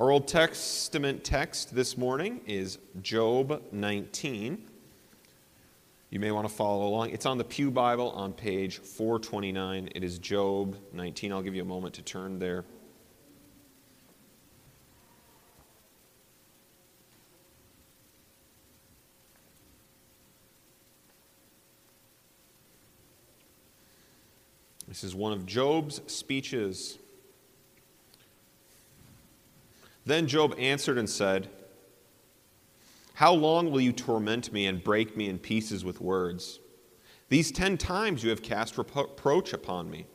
Our Old Testament text this morning is Job 19. You may want to follow along. It's on the Pew Bible on page 429. It is Job 19. I'll give you a moment to turn there. This is one of Job's speeches. Then Job answered and said, How long will you torment me and break me in pieces with words? These ten times you have cast reproach upon me.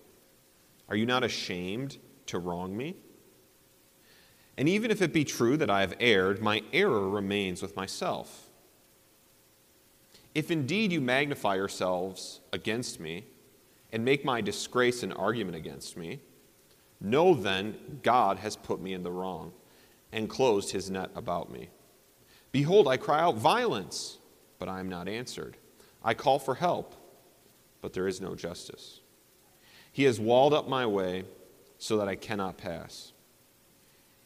Are you not ashamed to wrong me? And even if it be true that I have erred, my error remains with myself. If indeed you magnify yourselves against me, and make my disgrace an argument against me, know then God has put me in the wrong and closed his net about me. Behold, I cry out violence, but I am not answered. I call for help, but there is no justice. He has walled up my way so that I cannot pass.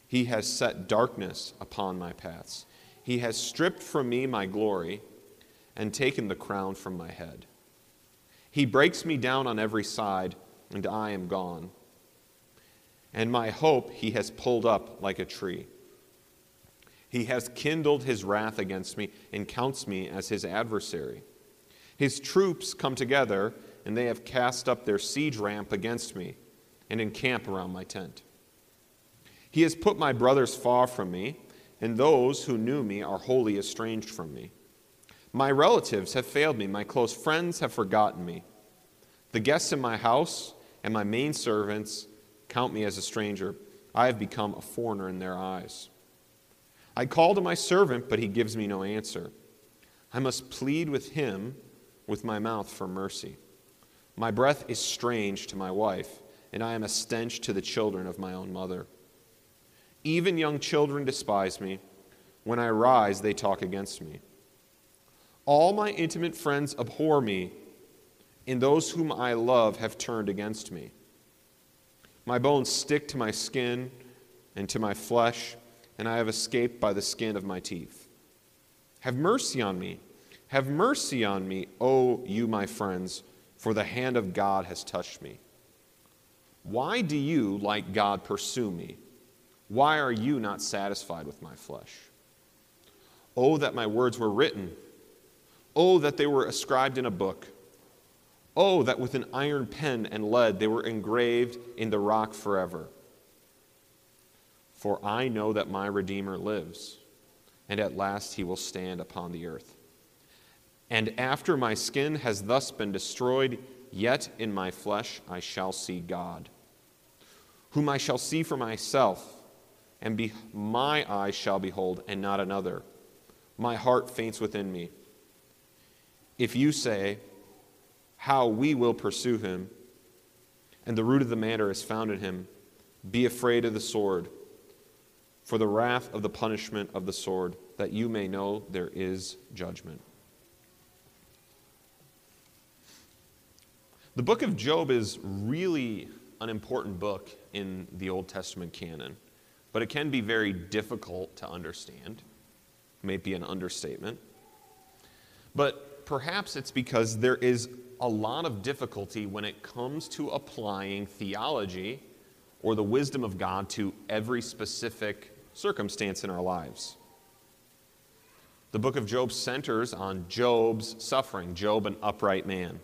He has set darkness upon my paths. He has stripped from me my glory and taken the crown from my head. He breaks me down on every side, and I am gone. And my hope he has pulled up like a tree. He has kindled his wrath against me and counts me as his adversary. His troops come together, and they have cast up their siege ramp against me and encamp around my tent. He has put my brothers far from me, and those who knew me are wholly estranged from me. My relatives have failed me. My close friends have forgotten me. The guests in my house and my main servants count me as a stranger. I have become a foreigner in their eyes. I call to my servant, but he gives me no answer. I must plead with him with my mouth for mercy. My breath is strange to my wife, and I am a stench to the children of my own mother. Even young children despise me. When I rise, they talk against me. All my intimate friends abhor me, and those whom I love have turned against me. My bones stick to my skin and to my flesh, and I have escaped by the skin of my teeth. Have mercy on me. Have mercy on me, O you, my friends, for the hand of God has touched me. Why do you, like God, pursue me? Why are you not satisfied with my flesh? Oh, that my words were written Oh, that they were inscribed in a book. Oh, that with an iron pen and lead they were engraved in the rock forever. For I know that my Redeemer lives, and at last he will stand upon the earth. And after my skin has thus been destroyed, yet in my flesh I shall see God, whom I shall see for myself, and be, my eyes shall behold, and not another. My heart faints within me. If you say, How we will pursue him, and the root of the matter is found in him, be afraid of the sword, for the wrath of the punishment of the sword, that you may know there is judgment. The book of Job is really an important book in the Old Testament canon, but it can be very difficult to understand. May be an understatement. But perhaps it's because there is a lot of difficulty when it comes to applying theology or the wisdom of God to every specific circumstance in our lives. The book of Job centers on Job's suffering, Job, an upright man.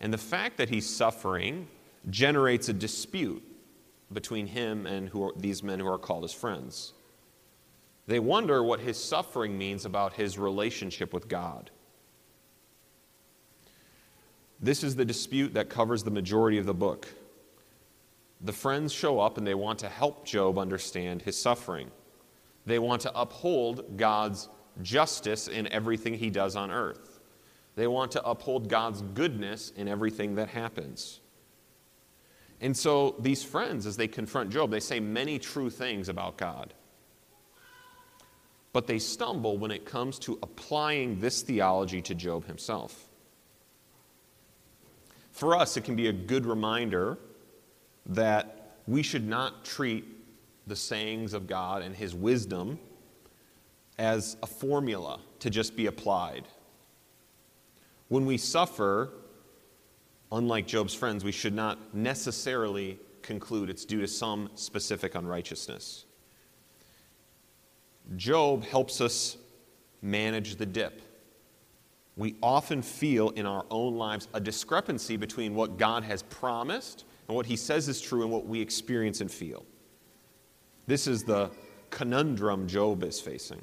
And the fact that he's suffering generates a dispute between him and are, these men who are called his friends. They wonder what his suffering means about his relationship with God. This is the dispute that covers the majority of the book. The friends show up and they want to help Job understand his suffering. They want to uphold God's justice in everything he does on earth. They want to uphold God's goodness in everything that happens. And so these friends, as they confront Job, they say many true things about God. But they stumble when it comes to applying this theology to Job himself. For us, it can be a good reminder that we should not treat the sayings of God and his wisdom as a formula to just be applied. When we suffer, unlike Job's friends, we should not necessarily conclude it's due to some specific unrighteousness. Job helps us manage the dip. We often feel in our own lives a discrepancy between what God has promised and what he says is true and what we experience and feel. This is the conundrum Job is facing.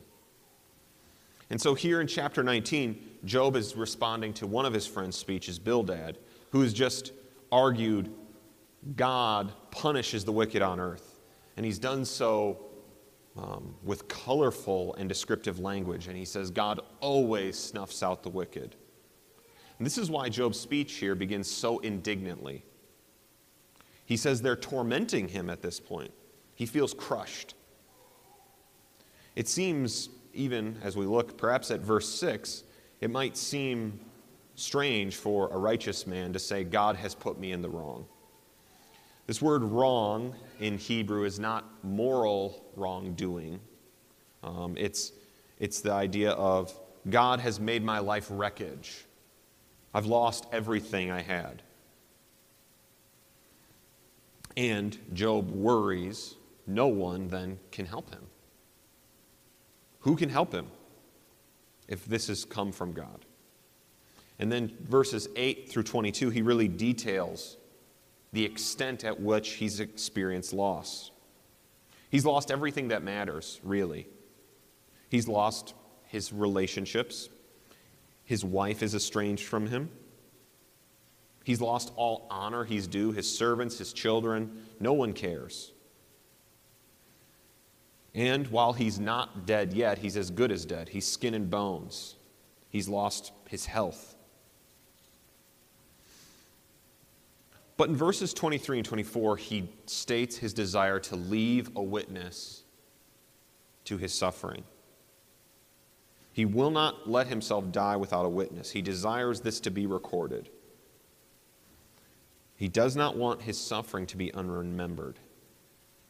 And so here in chapter 19, Job is responding to one of his friend's speeches, Bildad, who has just argued God punishes the wicked on earth. And he's done so um, with colorful and descriptive language. And he says, God always snuffs out the wicked. And this is why Job's speech here begins so indignantly. He says they're tormenting him at this point. He feels crushed. It seems, even as we look perhaps at verse 6, it might seem strange for a righteous man to say, God has put me in the wrong. This word wrong in Hebrew is not moral wrongdoing. Um, it's, it's the idea of God has made my life wreckage. I've lost everything I had. And Job worries no one then can help him. Who can help him if this has come from God? And then verses 8 through 22, he really details the extent at which he's experienced loss. He's lost everything that matters, really. He's lost his relationships. His wife is estranged from him. He's lost all honor he's due, his servants, his children. No one cares. And while he's not dead yet, he's as good as dead. He's skin and bones. He's lost his health. But in verses 23 and 24, he states his desire to leave a witness to his suffering. He will not let himself die without a witness. He desires this to be recorded. He does not want his suffering to be unremembered.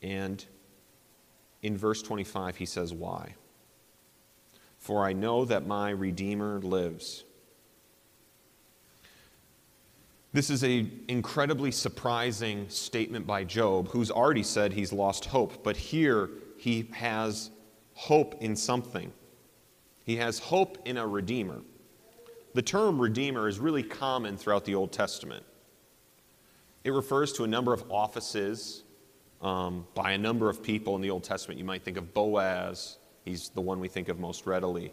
And in verse 25, he says, Why? For I know that my Redeemer lives this is an incredibly surprising statement by Job, who's already said he's lost hope, but here he has hope in something. He has hope in a Redeemer. The term Redeemer is really common throughout the Old Testament. It refers to a number of offices um, by a number of people in the Old Testament. You might think of Boaz, he's the one we think of most readily.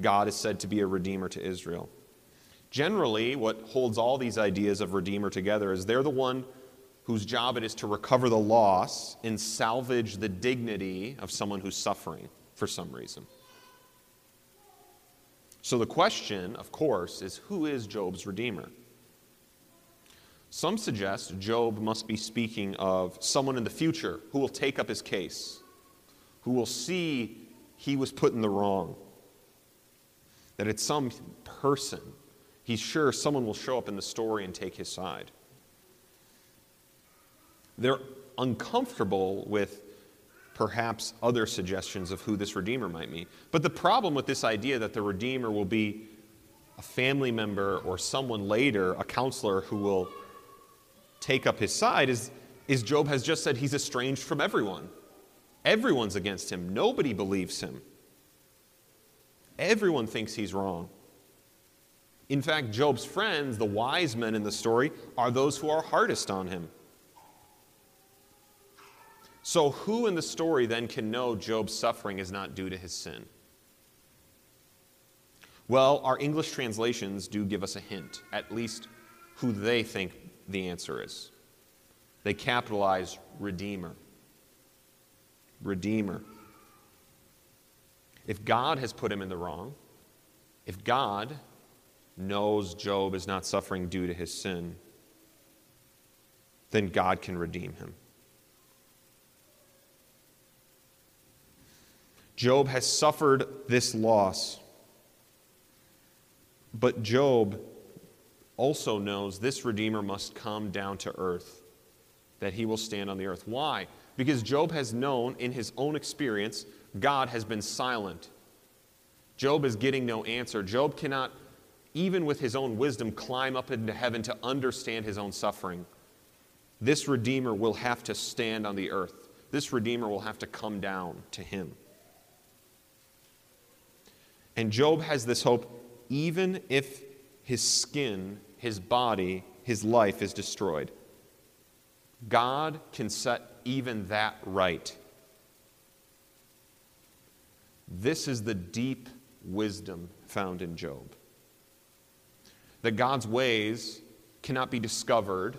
God is said to be a Redeemer to Israel. Generally, what holds all these ideas of Redeemer together is they're the one whose job it is to recover the loss and salvage the dignity of someone who's suffering for some reason. So the question, of course, is who is Job's Redeemer? Some suggest Job must be speaking of someone in the future who will take up his case, who will see he was put in the wrong, that it's some person He's sure someone will show up in the story and take his side. They're uncomfortable with perhaps other suggestions of who this Redeemer might be. But the problem with this idea that the Redeemer will be a family member or someone later, a counselor who will take up his side, is, is Job has just said he's estranged from everyone. Everyone's against him, nobody believes him. Everyone thinks he's wrong. In fact, Job's friends, the wise men in the story, are those who are hardest on him. So, who in the story then can know Job's suffering is not due to his sin? Well, our English translations do give us a hint, at least who they think the answer is. They capitalize Redeemer. Redeemer. If God has put him in the wrong, if God knows Job is not suffering due to his sin, then God can redeem him. Job has suffered this loss, but Job also knows this Redeemer must come down to earth, that he will stand on the earth. Why? Because Job has known in his own experience, God has been silent. Job is getting no answer. Job cannot, even with his own wisdom, climb up into heaven to understand his own suffering. This Redeemer will have to stand on the earth. This Redeemer will have to come down to him. And Job has this hope even if his skin, his body, his life is destroyed. God can set even that right. This is the deep wisdom found in Job. That God's ways cannot be discovered,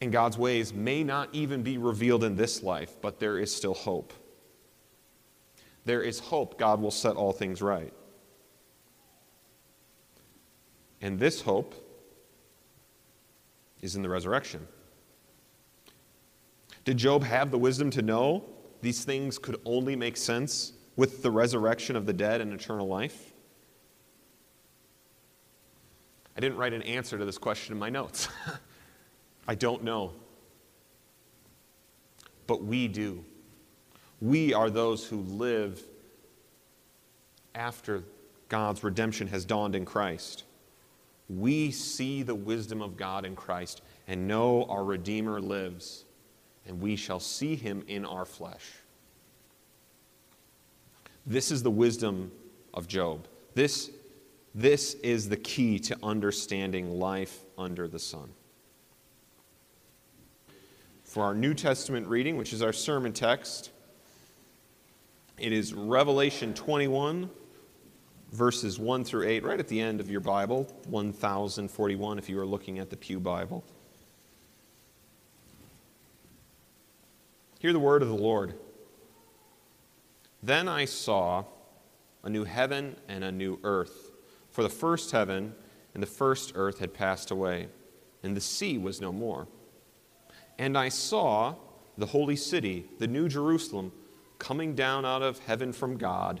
and God's ways may not even be revealed in this life, but there is still hope. There is hope God will set all things right. And this hope is in the resurrection. Did Job have the wisdom to know these things could only make sense with the resurrection of the dead and eternal life? I didn't write an answer to this question in my notes. I don't know. But we do. We are those who live after God's redemption has dawned in Christ. We see the wisdom of God in Christ and know our Redeemer lives, and we shall see him in our flesh. This is the wisdom of Job. This, this is the key to understanding life under the sun. For our New Testament reading, which is our sermon text, it is Revelation 21, verses 1 through 8, right at the end of your Bible, 1041 if you are looking at the Pew Bible. Hear the word of the Lord. Then I saw a new heaven and a new earth. For the first heaven and the first earth had passed away, and the sea was no more. And I saw the holy city, the new Jerusalem, coming down out of heaven from God,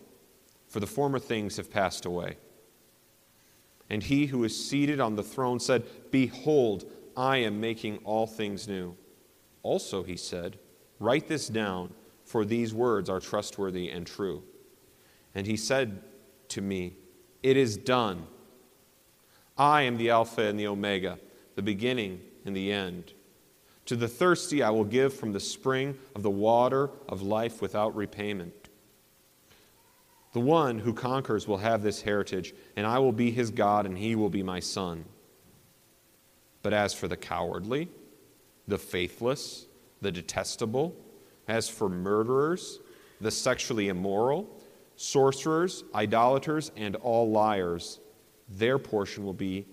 for the former things have passed away. And he who is seated on the throne said, Behold, I am making all things new. Also, he said, Write this down for these words are trustworthy and true. And he said to me, It is done. I am the Alpha and the Omega, the beginning and the end. To the thirsty I will give from the spring of the water of life without repayment. The one who conquers will have this heritage, and I will be his God, and he will be my son. But as for the cowardly, the faithless, the detestable, as for murderers, the sexually immoral, sorcerers, idolaters, and all liars, their portion will be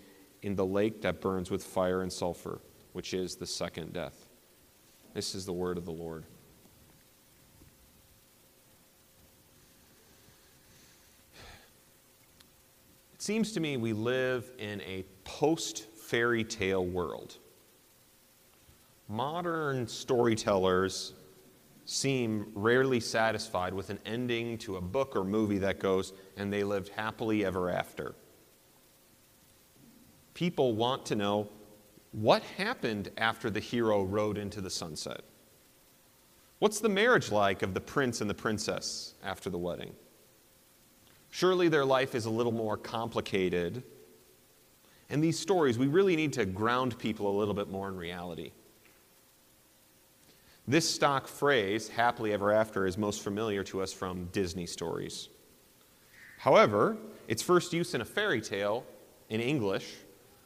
in the lake that burns with fire and sulfur, which is the second death. This is the word of the Lord. Seems to me we live in a post fairy tale world. Modern storytellers seem rarely satisfied with an ending to a book or movie that goes, and they lived happily ever after. People want to know what happened after the hero rode into the sunset? What's the marriage like of the prince and the princess after the wedding? Surely their life is a little more complicated. And these stories, we really need to ground people a little bit more in reality. This stock phrase, happily ever after, is most familiar to us from Disney stories. However, its first use in a fairy tale in English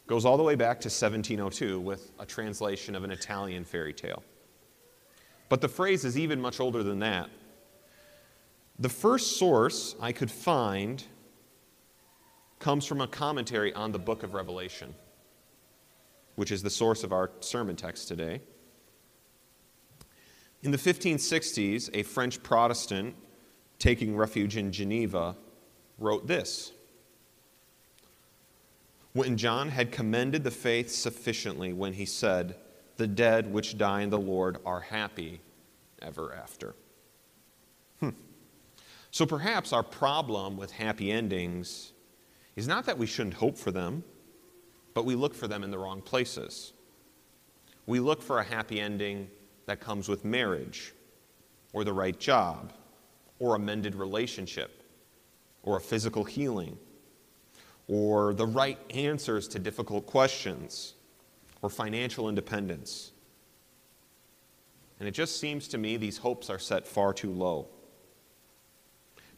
goes all the way back to 1702 with a translation of an Italian fairy tale. But the phrase is even much older than that. The first source I could find comes from a commentary on the book of Revelation, which is the source of our sermon text today. In the 1560s, a French Protestant taking refuge in Geneva wrote this When John had commended the faith sufficiently when he said, The dead which die in the Lord are happy ever after. So perhaps our problem with happy endings is not that we shouldn't hope for them, but we look for them in the wrong places. We look for a happy ending that comes with marriage, or the right job, or a mended relationship, or a physical healing, or the right answers to difficult questions, or financial independence. And it just seems to me these hopes are set far too low.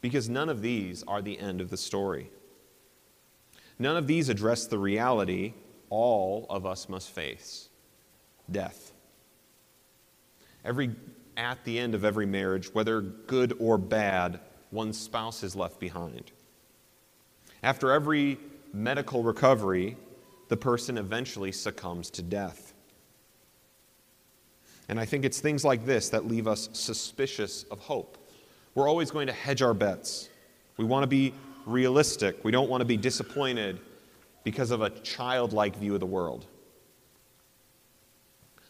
Because none of these are the end of the story. None of these address the reality all of us must face death. Every, at the end of every marriage, whether good or bad, one spouse is left behind. After every medical recovery, the person eventually succumbs to death. And I think it's things like this that leave us suspicious of hope. We're always going to hedge our bets. We want to be realistic. We don't want to be disappointed because of a childlike view of the world.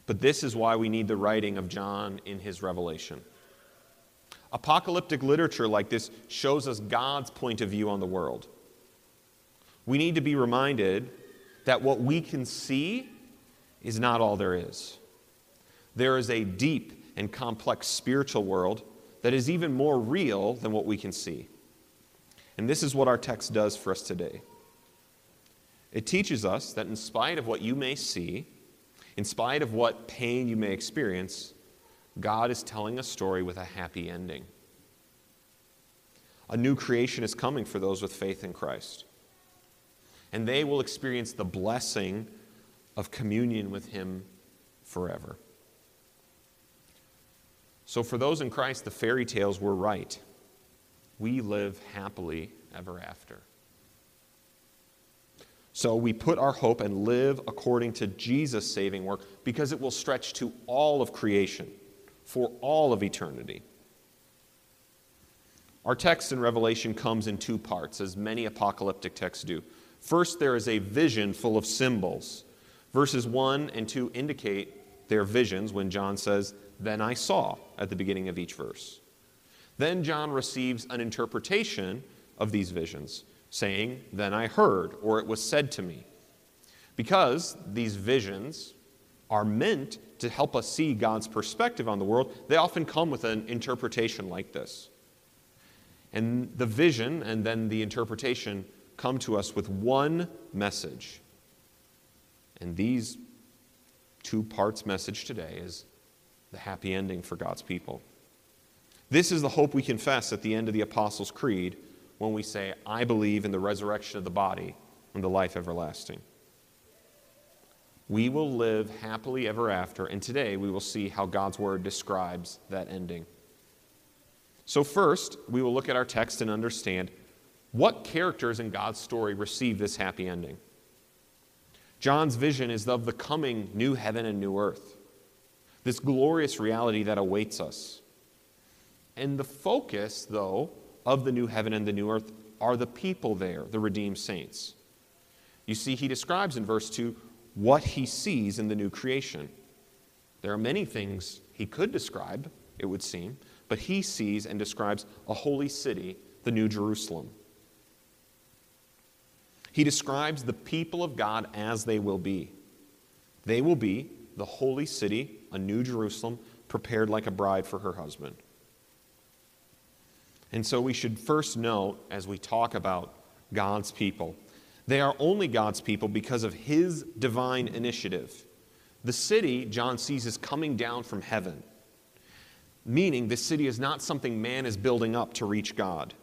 But this is why we need the writing of John in his revelation. Apocalyptic literature like this shows us God's point of view on the world. We need to be reminded that what we can see is not all there is. There is a deep and complex spiritual world that is even more real than what we can see. And this is what our text does for us today. It teaches us that in spite of what you may see, in spite of what pain you may experience, God is telling a story with a happy ending. A new creation is coming for those with faith in Christ. And they will experience the blessing of communion with Him forever. So, for those in Christ, the fairy tales were right. We live happily ever after. So we put our hope and live according to Jesus' saving work because it will stretch to all of creation for all of eternity. Our text in Revelation comes in two parts, as many apocalyptic texts do. First, there is a vision full of symbols. Verses 1 and 2 indicate their visions when John says, Then I saw, at the beginning of each verse. Then John receives an interpretation of these visions saying, Then I heard, or it was said to me. Because these visions are meant to help us see God's perspective on the world, they often come with an interpretation like this. And the vision and then the interpretation come to us with one message. And these two parts message today is the happy ending for God's people. This is the hope we confess at the end of the Apostles' Creed when we say, I believe in the resurrection of the body and the life everlasting. We will live happily ever after, and today we will see how God's Word describes that ending. So, first, we will look at our text and understand what characters in God's story receive this happy ending. John's vision is of the coming new heaven and new earth, this glorious reality that awaits us. And the focus, though, of the new heaven and the new earth are the people there, the redeemed saints. You see, he describes in verse 2 what he sees in the new creation. There are many things he could describe, it would seem, but he sees and describes a holy city, the New Jerusalem. He describes the people of God as they will be. They will be the holy city, a New Jerusalem, prepared like a bride for her husband. And so we should first note, as we talk about God's people, they are only God's people because of His divine initiative. The city, John sees, is coming down from heaven, meaning the city is not something man is building up to reach God.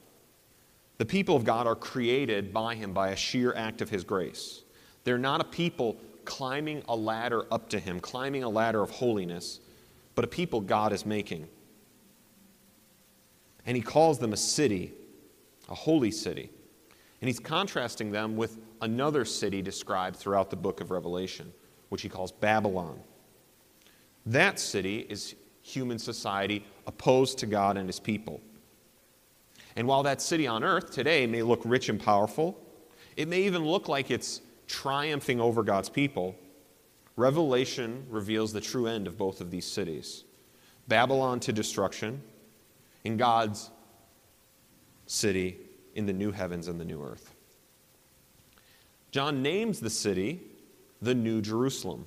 The people of God are created by Him by a sheer act of His grace. They're not a people climbing a ladder up to Him, climbing a ladder of holiness, but a people God is making. And he calls them a city, a holy city. And he's contrasting them with another city described throughout the book of Revelation, which he calls Babylon. That city is human society opposed to God and his people. And while that city on earth today may look rich and powerful, it may even look like it's triumphing over God's people. Revelation reveals the true end of both of these cities Babylon to destruction, and God's city in the new heavens and the new earth. John names the city the New Jerusalem.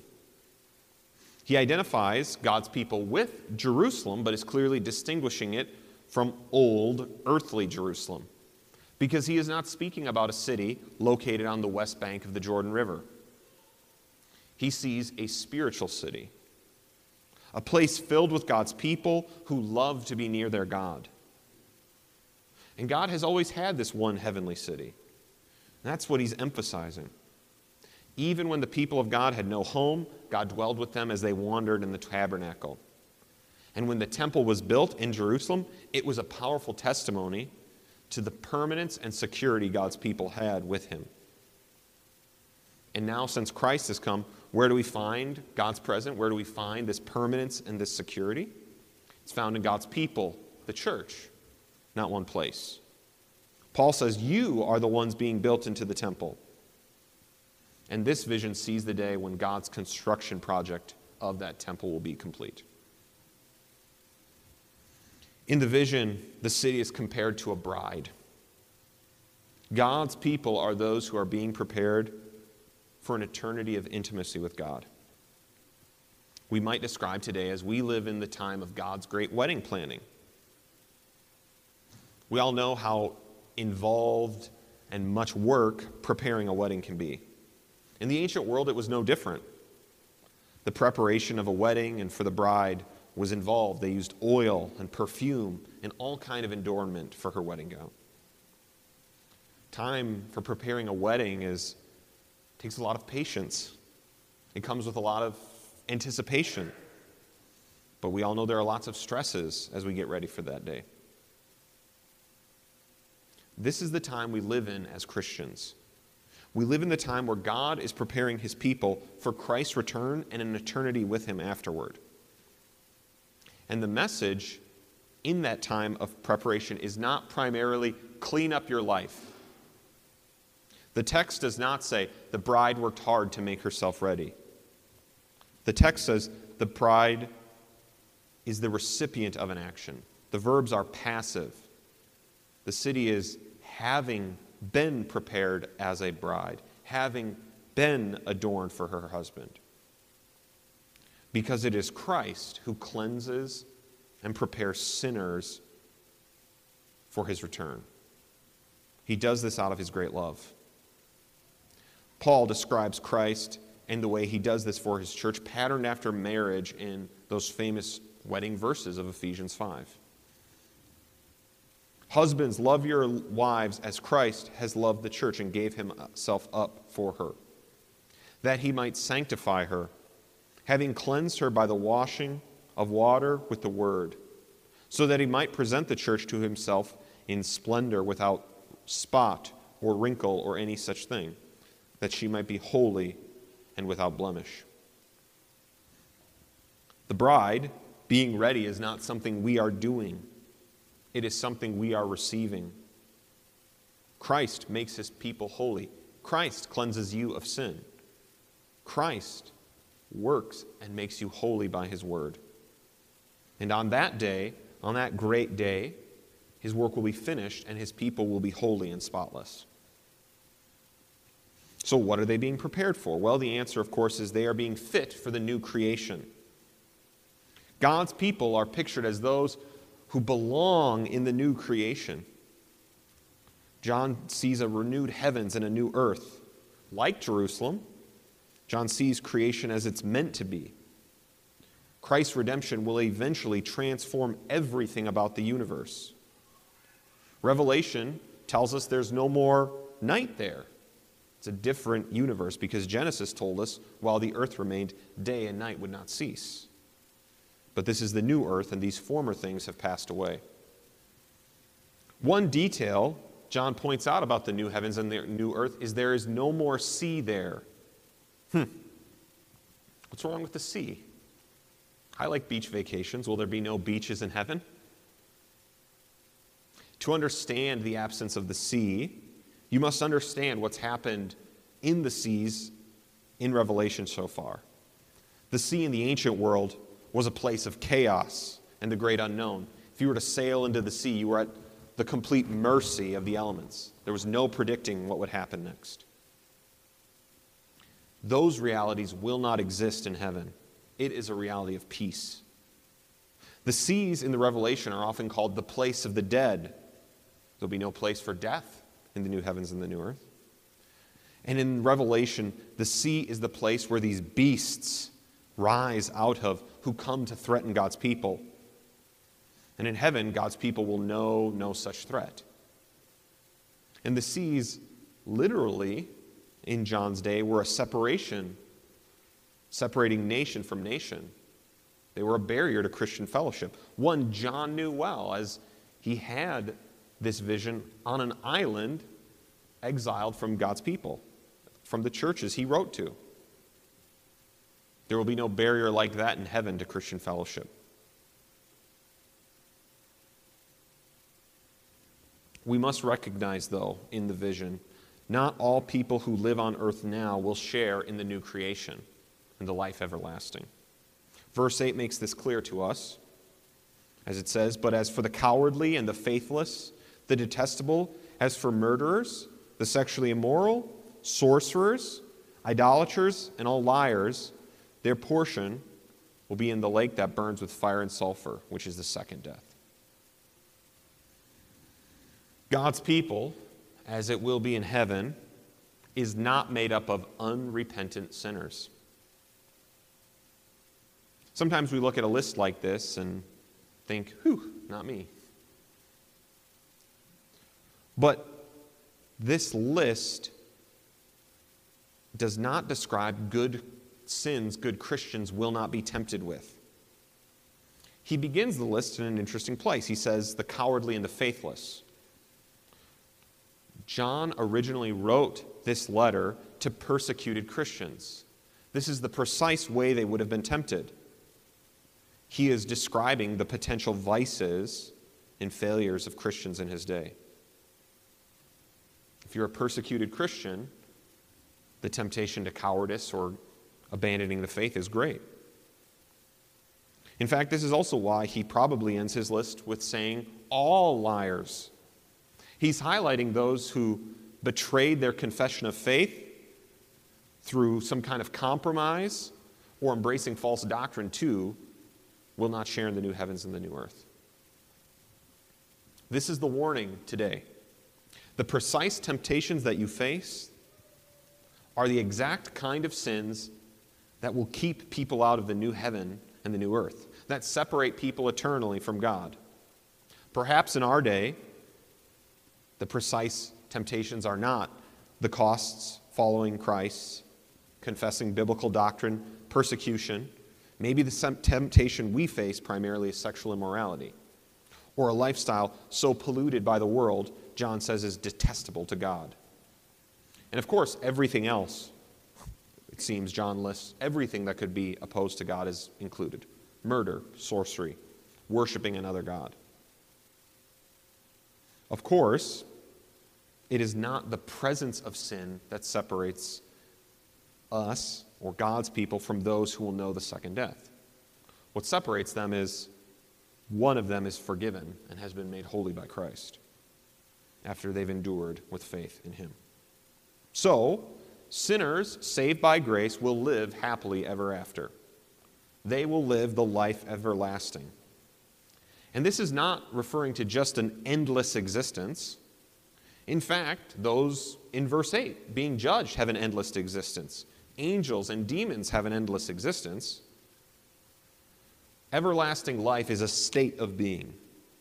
He identifies God's people with Jerusalem, but is clearly distinguishing it from old earthly Jerusalem because he is not speaking about a city located on the west bank of the Jordan River. He sees a spiritual city, a place filled with God's people who love to be near their God. And God has always had this one heavenly city. that's what he's emphasizing. Even when the people of God had no home, God dwelled with them as they wandered in the tabernacle. And when the temple was built in Jerusalem, it was a powerful testimony to the permanence and security God's people had with him. And now, since Christ has come, where do we find God's presence? Where do we find this permanence and this security? It's found in God's people, the church, not one place. Paul says, You are the ones being built into the temple. And this vision sees the day when God's construction project of that temple will be complete. In the vision, the city is compared to a bride. God's people are those who are being prepared for an eternity of intimacy with God. We might describe today as we live in the time of God's great wedding planning. We all know how involved and much work preparing a wedding can be. In the ancient world, it was no different. The preparation of a wedding and for the bride was involved. They used oil and perfume and all kind of adornment for her wedding gown. Time for preparing a wedding is takes a lot of patience. It comes with a lot of anticipation. But we all know there are lots of stresses as we get ready for that day. This is the time we live in as Christians. We live in the time where God is preparing his people for Christ's return and an eternity with him afterward. And the message in that time of preparation is not primarily clean up your life. The text does not say the bride worked hard to make herself ready. The text says the bride is the recipient of an action. The verbs are passive. The city is having been prepared as a bride, having been adorned for her husband because it is Christ who cleanses and prepares sinners for his return. He does this out of his great love. Paul describes Christ and the way he does this for his church, patterned after marriage in those famous wedding verses of Ephesians 5. Husbands, love your wives as Christ has loved the church and gave himself up for her, that he might sanctify her having cleansed her by the washing of water with the word, so that he might present the church to himself in splendor without spot or wrinkle or any such thing, that she might be holy and without blemish. The bride, being ready, is not something we are doing, it is something we are receiving. Christ makes his people holy. Christ cleanses you of sin. Christ works and makes you holy by his word. And on that day, on that great day, his work will be finished and his people will be holy and spotless. So, what are they being prepared for? Well, the answer, of course, is they are being fit for the new creation. God's people are pictured as those who belong in the new creation. John sees a renewed heavens and a new earth, like Jerusalem, John sees creation as it's meant to be. Christ's redemption will eventually transform everything about the universe. Revelation tells us there's no more night there. It's a different universe because Genesis told us while the earth remained, day and night would not cease. But this is the new earth, and these former things have passed away. One detail John points out about the new heavens and the new earth is there is no more sea there. Hmm. What's wrong with the sea? I like beach vacations. Will there be no beaches in heaven? To understand the absence of the sea, you must understand what's happened in the seas in Revelation so far. The sea in the ancient world was a place of chaos and the great unknown. If you were to sail into the sea, you were at the complete mercy of the elements. There was no predicting what would happen next. Those realities will not exist in heaven. It is a reality of peace. The seas in the Revelation are often called the place of the dead. There'll be no place for death in the new heavens and the new earth. And in Revelation, the sea is the place where these beasts rise out of who come to threaten God's people. And in heaven, God's people will know no such threat. And the seas, literally, in John's day, were a separation, separating nation from nation. They were a barrier to Christian fellowship. One John knew well, as he had this vision on an island exiled from God's people, from the churches he wrote to. There will be no barrier like that in heaven to Christian fellowship. We must recognize, though, in the vision, not all people who live on earth now will share in the new creation and the life everlasting. Verse 8 makes this clear to us, as it says, But as for the cowardly and the faithless, the detestable, as for murderers, the sexually immoral, sorcerers, idolaters, and all liars, their portion will be in the lake that burns with fire and sulfur, which is the second death. God's people, as it will be in heaven, is not made up of unrepentant sinners. Sometimes we look at a list like this and think, whew, not me. But this list does not describe good sins good Christians will not be tempted with. He begins the list in an interesting place. He says, the cowardly and the faithless. John originally wrote this letter to persecuted Christians. This is the precise way they would have been tempted. He is describing the potential vices and failures of Christians in his day. If you're a persecuted Christian, the temptation to cowardice or abandoning the faith is great. In fact, this is also why he probably ends his list with saying, all liars. He's highlighting those who betrayed their confession of faith through some kind of compromise or embracing false doctrine too will not share in the new heavens and the new earth. This is the warning today. The precise temptations that you face are the exact kind of sins that will keep people out of the new heaven and the new earth, that separate people eternally from God. Perhaps in our day, the precise temptations are not the costs following Christ, confessing biblical doctrine, persecution. Maybe the temptation we face primarily is sexual immorality or a lifestyle so polluted by the world, John says, is detestable to God. And of course, everything else it seems John lists everything that could be opposed to God is included murder, sorcery, worshiping another God. Of course, it is not the presence of sin that separates us or God's people from those who will know the second death. What separates them is one of them is forgiven and has been made holy by Christ after they've endured with faith in Him. So, Sinners saved by grace will live happily ever after. They will live the life everlasting. And this is not referring to just an endless existence. In fact, those in verse 8 being judged have an endless existence. Angels and demons have an endless existence. Everlasting life is a state of being.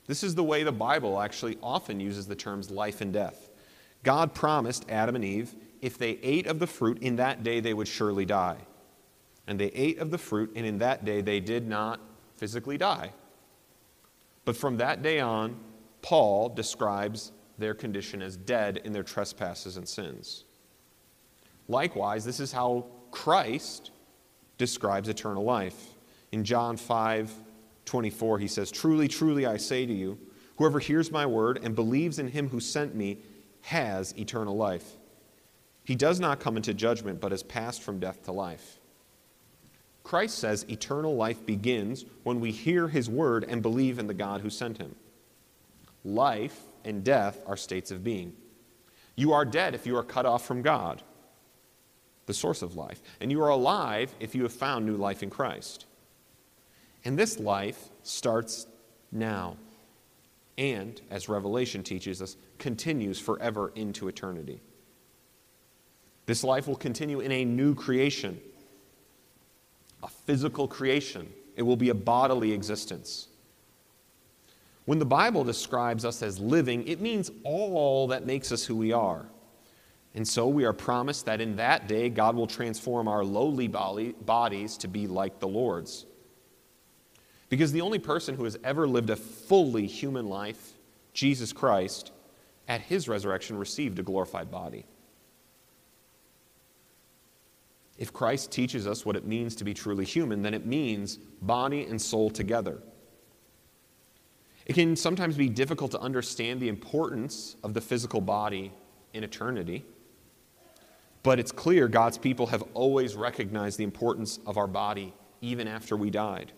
This is the way the Bible actually often uses the terms life and death. God promised Adam and Eve if they ate of the fruit, in that day they would surely die. And they ate of the fruit, and in that day they did not physically die. But from that day on, Paul describes their condition as dead in their trespasses and sins. Likewise, this is how Christ describes eternal life. In John 5 24, he says, Truly, truly, I say to you, whoever hears my word and believes in him who sent me has eternal life. He does not come into judgment, but has passed from death to life. Christ says eternal life begins when we hear his word and believe in the God who sent him. Life and death are states of being. You are dead if you are cut off from God, the source of life, and you are alive if you have found new life in Christ. And this life starts now and, as Revelation teaches us, continues forever into eternity. This life will continue in a new creation, a physical creation. It will be a bodily existence. When the Bible describes us as living, it means all that makes us who we are. And so we are promised that in that day, God will transform our lowly bodies to be like the Lord's. Because the only person who has ever lived a fully human life, Jesus Christ, at his resurrection received a glorified body. If Christ teaches us what it means to be truly human, then it means body and soul together. It can sometimes be difficult to understand the importance of the physical body in eternity, but it's clear God's people have always recognized the importance of our body even after we died.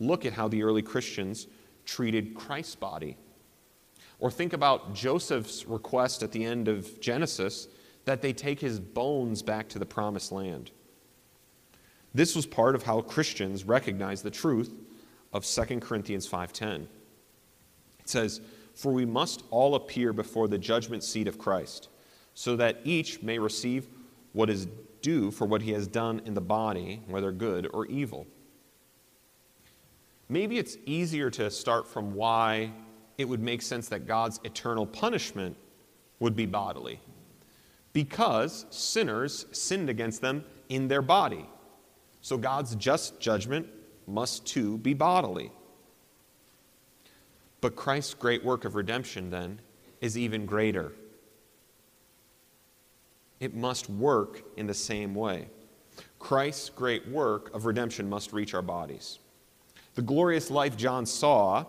Look at how the early Christians treated Christ's body. Or think about Joseph's request at the end of Genesis that they take his bones back to the promised land. This was part of how Christians recognized the truth of 2 Corinthians 5:10. It says, "For we must all appear before the judgment seat of Christ, so that each may receive what is due for what he has done in the body, whether good or evil." Maybe it's easier to start from why it would make sense that God's eternal punishment would be bodily. Because sinners sinned against them in their body. So God's just judgment must too be bodily. But Christ's great work of redemption, then, is even greater. It must work in the same way. Christ's great work of redemption must reach our bodies. The glorious life John saw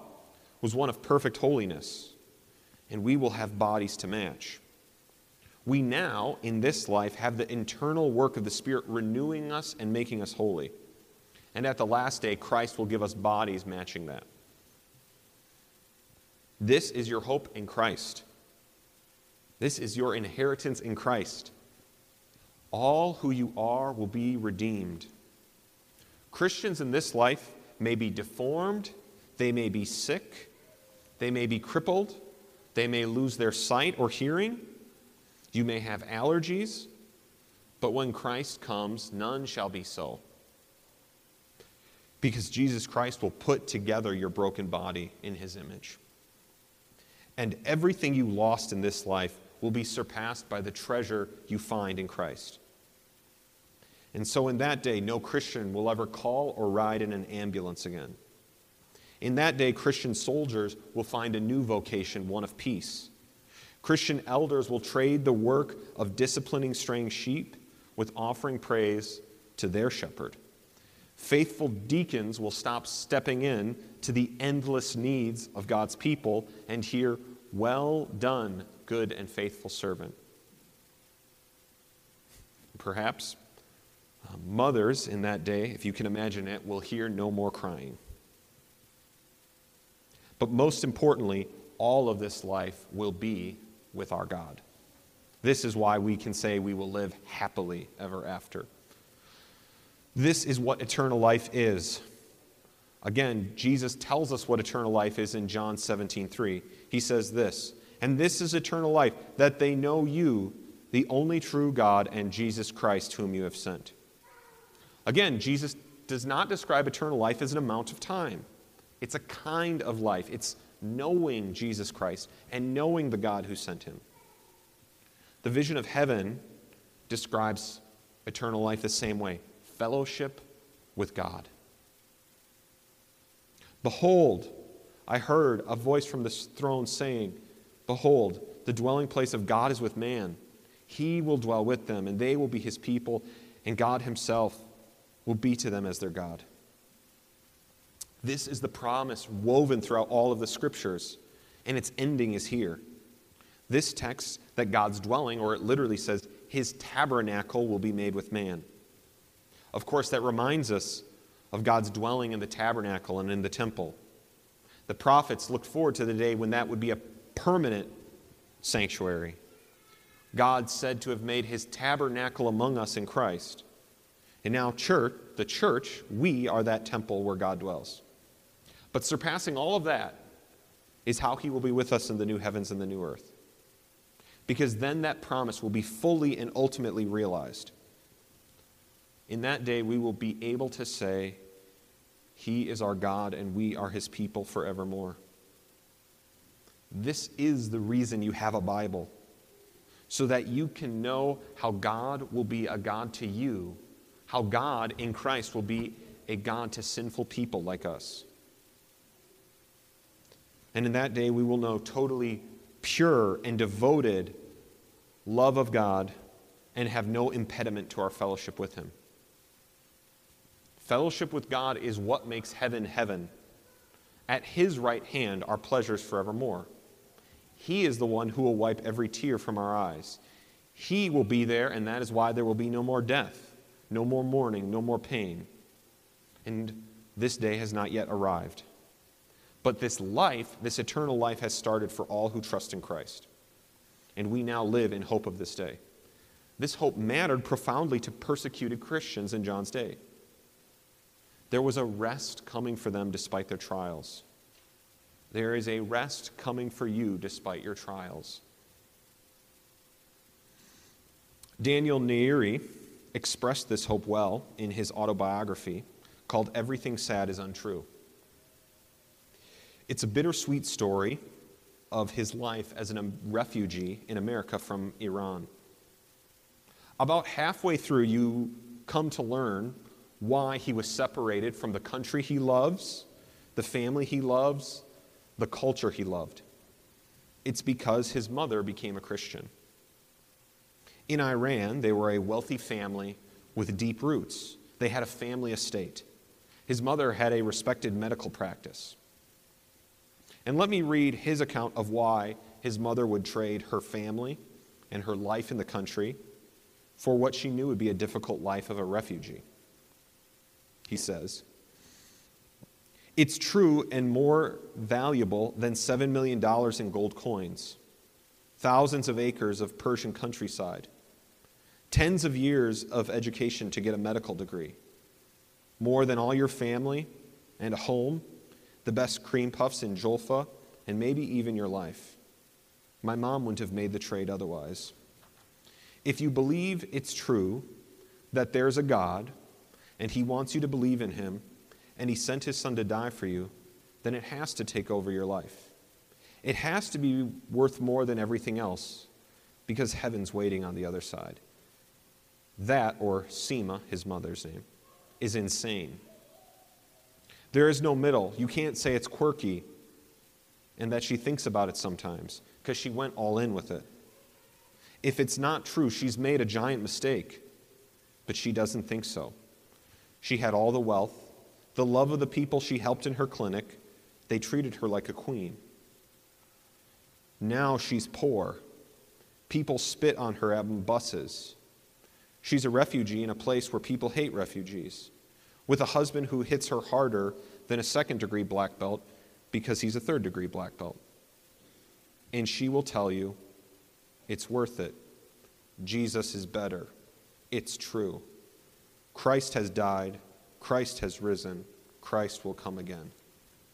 was one of perfect holiness, and we will have bodies to match. We now, in this life, have the internal work of the Spirit renewing us and making us holy. And at the last day, Christ will give us bodies matching that. This is your hope in Christ. This is your inheritance in Christ. All who you are will be redeemed. Christians in this life may be deformed, they may be sick, they may be crippled, they may lose their sight or hearing, you may have allergies, but when Christ comes, none shall be so. Because Jesus Christ will put together your broken body in his image. And everything you lost in this life will be surpassed by the treasure you find in Christ. And so in that day, no Christian will ever call or ride in an ambulance again. In that day, Christian soldiers will find a new vocation, one of peace. Christian elders will trade the work of disciplining straying sheep with offering praise to their shepherd. Faithful deacons will stop stepping in to the endless needs of God's people and hear, Well done, good and faithful servant. Perhaps uh, mothers in that day, if you can imagine it, will hear no more crying. But most importantly, all of this life will be with our God. This is why we can say we will live happily ever after. This is what eternal life is. Again, Jesus tells us what eternal life is in John 17, 3. He says this, and this is eternal life, that they know you, the only true God, and Jesus Christ, whom you have sent. Again, Jesus does not describe eternal life as an amount of time. It's a kind of life. It's knowing Jesus Christ and knowing the God who sent him. The vision of heaven describes eternal life the same way fellowship with God. Behold, I heard a voice from the throne saying, Behold, the dwelling place of God is with man. He will dwell with them, and they will be his people, and God himself will be to them as their God. This is the promise woven throughout all of the scriptures, and its ending is here. This text that God's dwelling, or it literally says, his tabernacle will be made with man. Of course, that reminds us of God's dwelling in the tabernacle and in the temple. The prophets looked forward to the day when that would be a permanent sanctuary. God said to have made his tabernacle among us in Christ. And now, church, the church, we are that temple where God dwells. But surpassing all of that is how he will be with us in the new heavens and the new earth. Because then that promise will be fully and ultimately realized. In that day, we will be able to say, He is our God and we are His people forevermore. This is the reason you have a Bible, so that you can know how God will be a God to you, how God in Christ will be a God to sinful people like us. And in that day, we will know totally pure and devoted love of God and have no impediment to our fellowship with Him. Fellowship with God is what makes heaven heaven. At His right hand are pleasures forevermore. He is the one who will wipe every tear from our eyes. He will be there, and that is why there will be no more death, no more mourning, no more pain. And this day has not yet arrived. But this life, this eternal life, has started for all who trust in Christ. And we now live in hope of this day. This hope mattered profoundly to persecuted Christians in John's day. There was a rest coming for them despite their trials. There is a rest coming for you despite your trials. Daniel Nayeri expressed this hope well in his autobiography called Everything Sad is Untrue. It's a bittersweet story of his life as a um, refugee in America from Iran. About halfway through, you come to learn why he was separated from the country he loves, the family he loves, the culture he loved. It's because his mother became a Christian. In Iran, they were a wealthy family with deep roots. They had a family estate. His mother had a respected medical practice. And let me read his account of why his mother would trade her family and her life in the country for what she knew would be a difficult life of a refugee. He says, It's true and more valuable than $7 million in gold coins, thousands of acres of Persian countryside, tens of years of education to get a medical degree, more than all your family and a home the best cream puffs in Jolfa, and maybe even your life. My mom wouldn't have made the trade otherwise. If you believe it's true that there's a God and He wants you to believe in Him and He sent His Son to die for you, then it has to take over your life. It has to be worth more than everything else because heaven's waiting on the other side. That, or Seema, his mother's name, is insane. There is no middle. You can't say it's quirky and that she thinks about it sometimes because she went all in with it. If it's not true, she's made a giant mistake, but she doesn't think so. She had all the wealth, the love of the people she helped in her clinic. They treated her like a queen. Now she's poor. People spit on her on buses. She's a refugee in a place where people hate refugees with a husband who hits her harder than a second degree black belt because he's a third degree black belt. And she will tell you it's worth it. Jesus is better. It's true. Christ has died. Christ has risen. Christ will come again.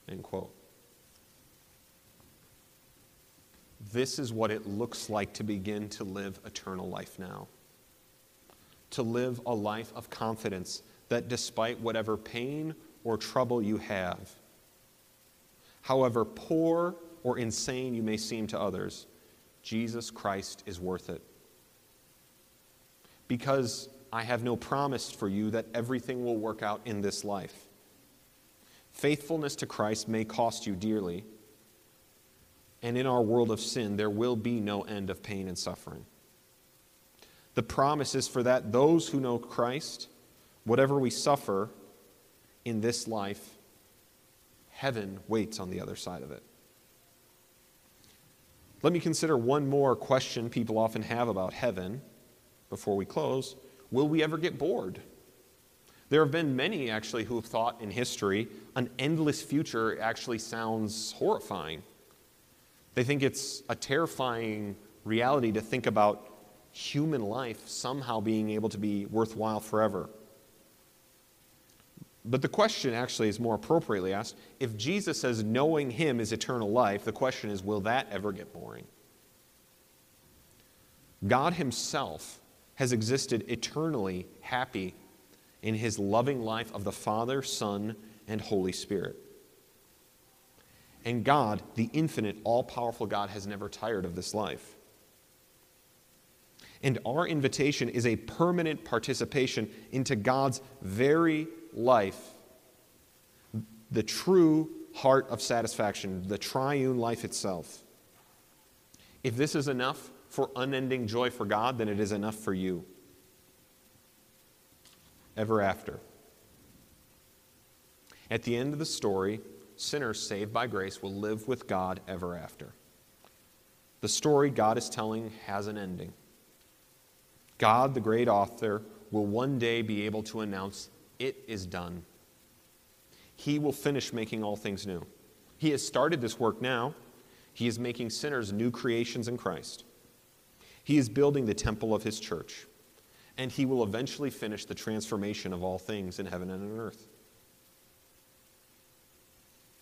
End quote. This is what it looks like to begin to live eternal life now. To live a life of confidence that despite whatever pain or trouble you have, however poor or insane you may seem to others, Jesus Christ is worth it. Because I have no promise for you that everything will work out in this life. Faithfulness to Christ may cost you dearly, and in our world of sin, there will be no end of pain and suffering. The promise is for that those who know Christ Whatever we suffer in this life Heaven waits on the other side of it. Let me consider one more question people often have about heaven before we close. Will we ever get bored? There have been many actually who have thought in history an endless future actually sounds horrifying. They think it's a terrifying reality to think about human life somehow being able to be worthwhile forever. But the question actually is more appropriately asked if Jesus says knowing him is eternal life, the question is will that ever get boring? God himself has existed eternally happy in his loving life of the Father, Son, and Holy Spirit. And God, the infinite, all powerful God, has never tired of this life. And our invitation is a permanent participation into God's very life, the true heart of satisfaction, the triune life itself. If this is enough for unending joy for God, then it is enough for you. Ever after. At the end of the story, sinners saved by grace will live with God ever after. The story God is telling has an ending. God, the great author, will one day be able to announce, It is done. He will finish making all things new. He has started this work now. He is making sinners new creations in Christ. He is building the temple of his church, and he will eventually finish the transformation of all things in heaven and on earth.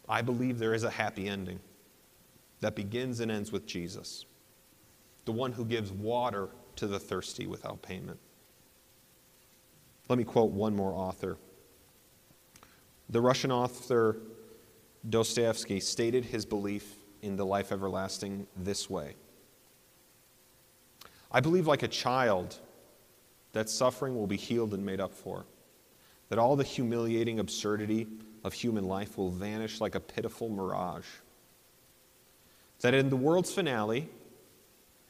I believe there is a happy ending that begins and ends with Jesus, the one who gives water to the thirsty without payment. Let me quote one more author. The Russian author Dostoevsky stated his belief in the life everlasting this way I believe, like a child, that suffering will be healed and made up for, that all the humiliating absurdity of human life will vanish like a pitiful mirage, that in the world's finale,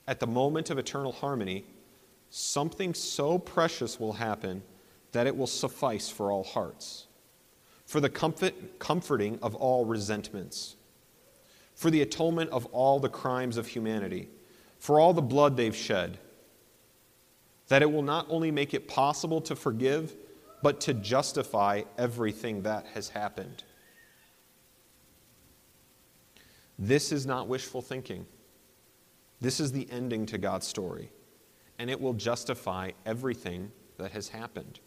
at the moment of eternal harmony, something so precious will happen that it will suffice for all hearts, for the comfort, comforting of all resentments, for the atonement of all the crimes of humanity, for all the blood they've shed, that it will not only make it possible to forgive, but to justify everything that has happened. This is not wishful thinking. This is the ending to God's story, and it will justify everything that has happened.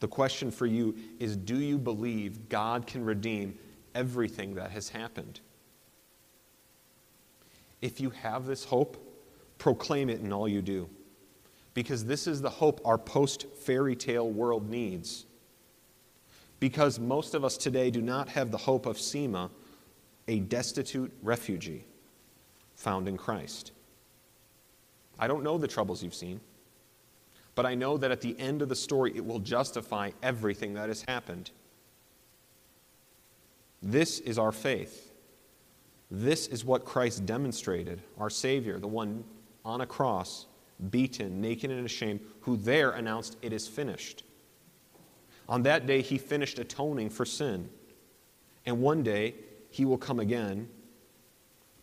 The question for you is do you believe God can redeem everything that has happened? If you have this hope, proclaim it in all you do. Because this is the hope our post fairy tale world needs. Because most of us today do not have the hope of Seema, a destitute refugee found in Christ. I don't know the troubles you've seen, but I know that at the end of the story, it will justify everything that has happened. This is our faith. This is what Christ demonstrated, our Savior, the one on a cross, beaten, naked, and ashamed, who there announced, It is finished. On that day, he finished atoning for sin. And one day, he will come again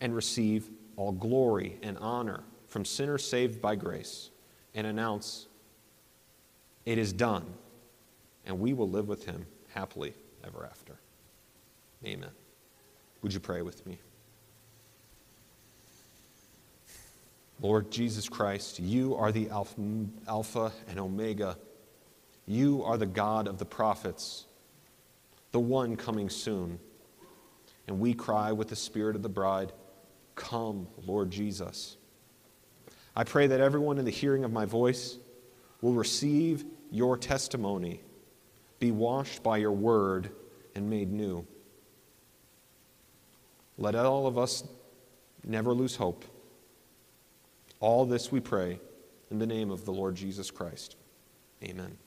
and receive all glory and honor from sinners saved by grace and announce, It is done, and we will live with him happily ever after. Amen. Would you pray with me? Lord Jesus Christ, you are the Alpha and Omega. You are the God of the prophets, the one coming soon. And we cry with the spirit of the bride. Come, Lord Jesus. I pray that everyone in the hearing of my voice will receive your testimony, be washed by your word, and made new. Let all of us never lose hope. All this we pray in the name of the Lord Jesus Christ. Amen.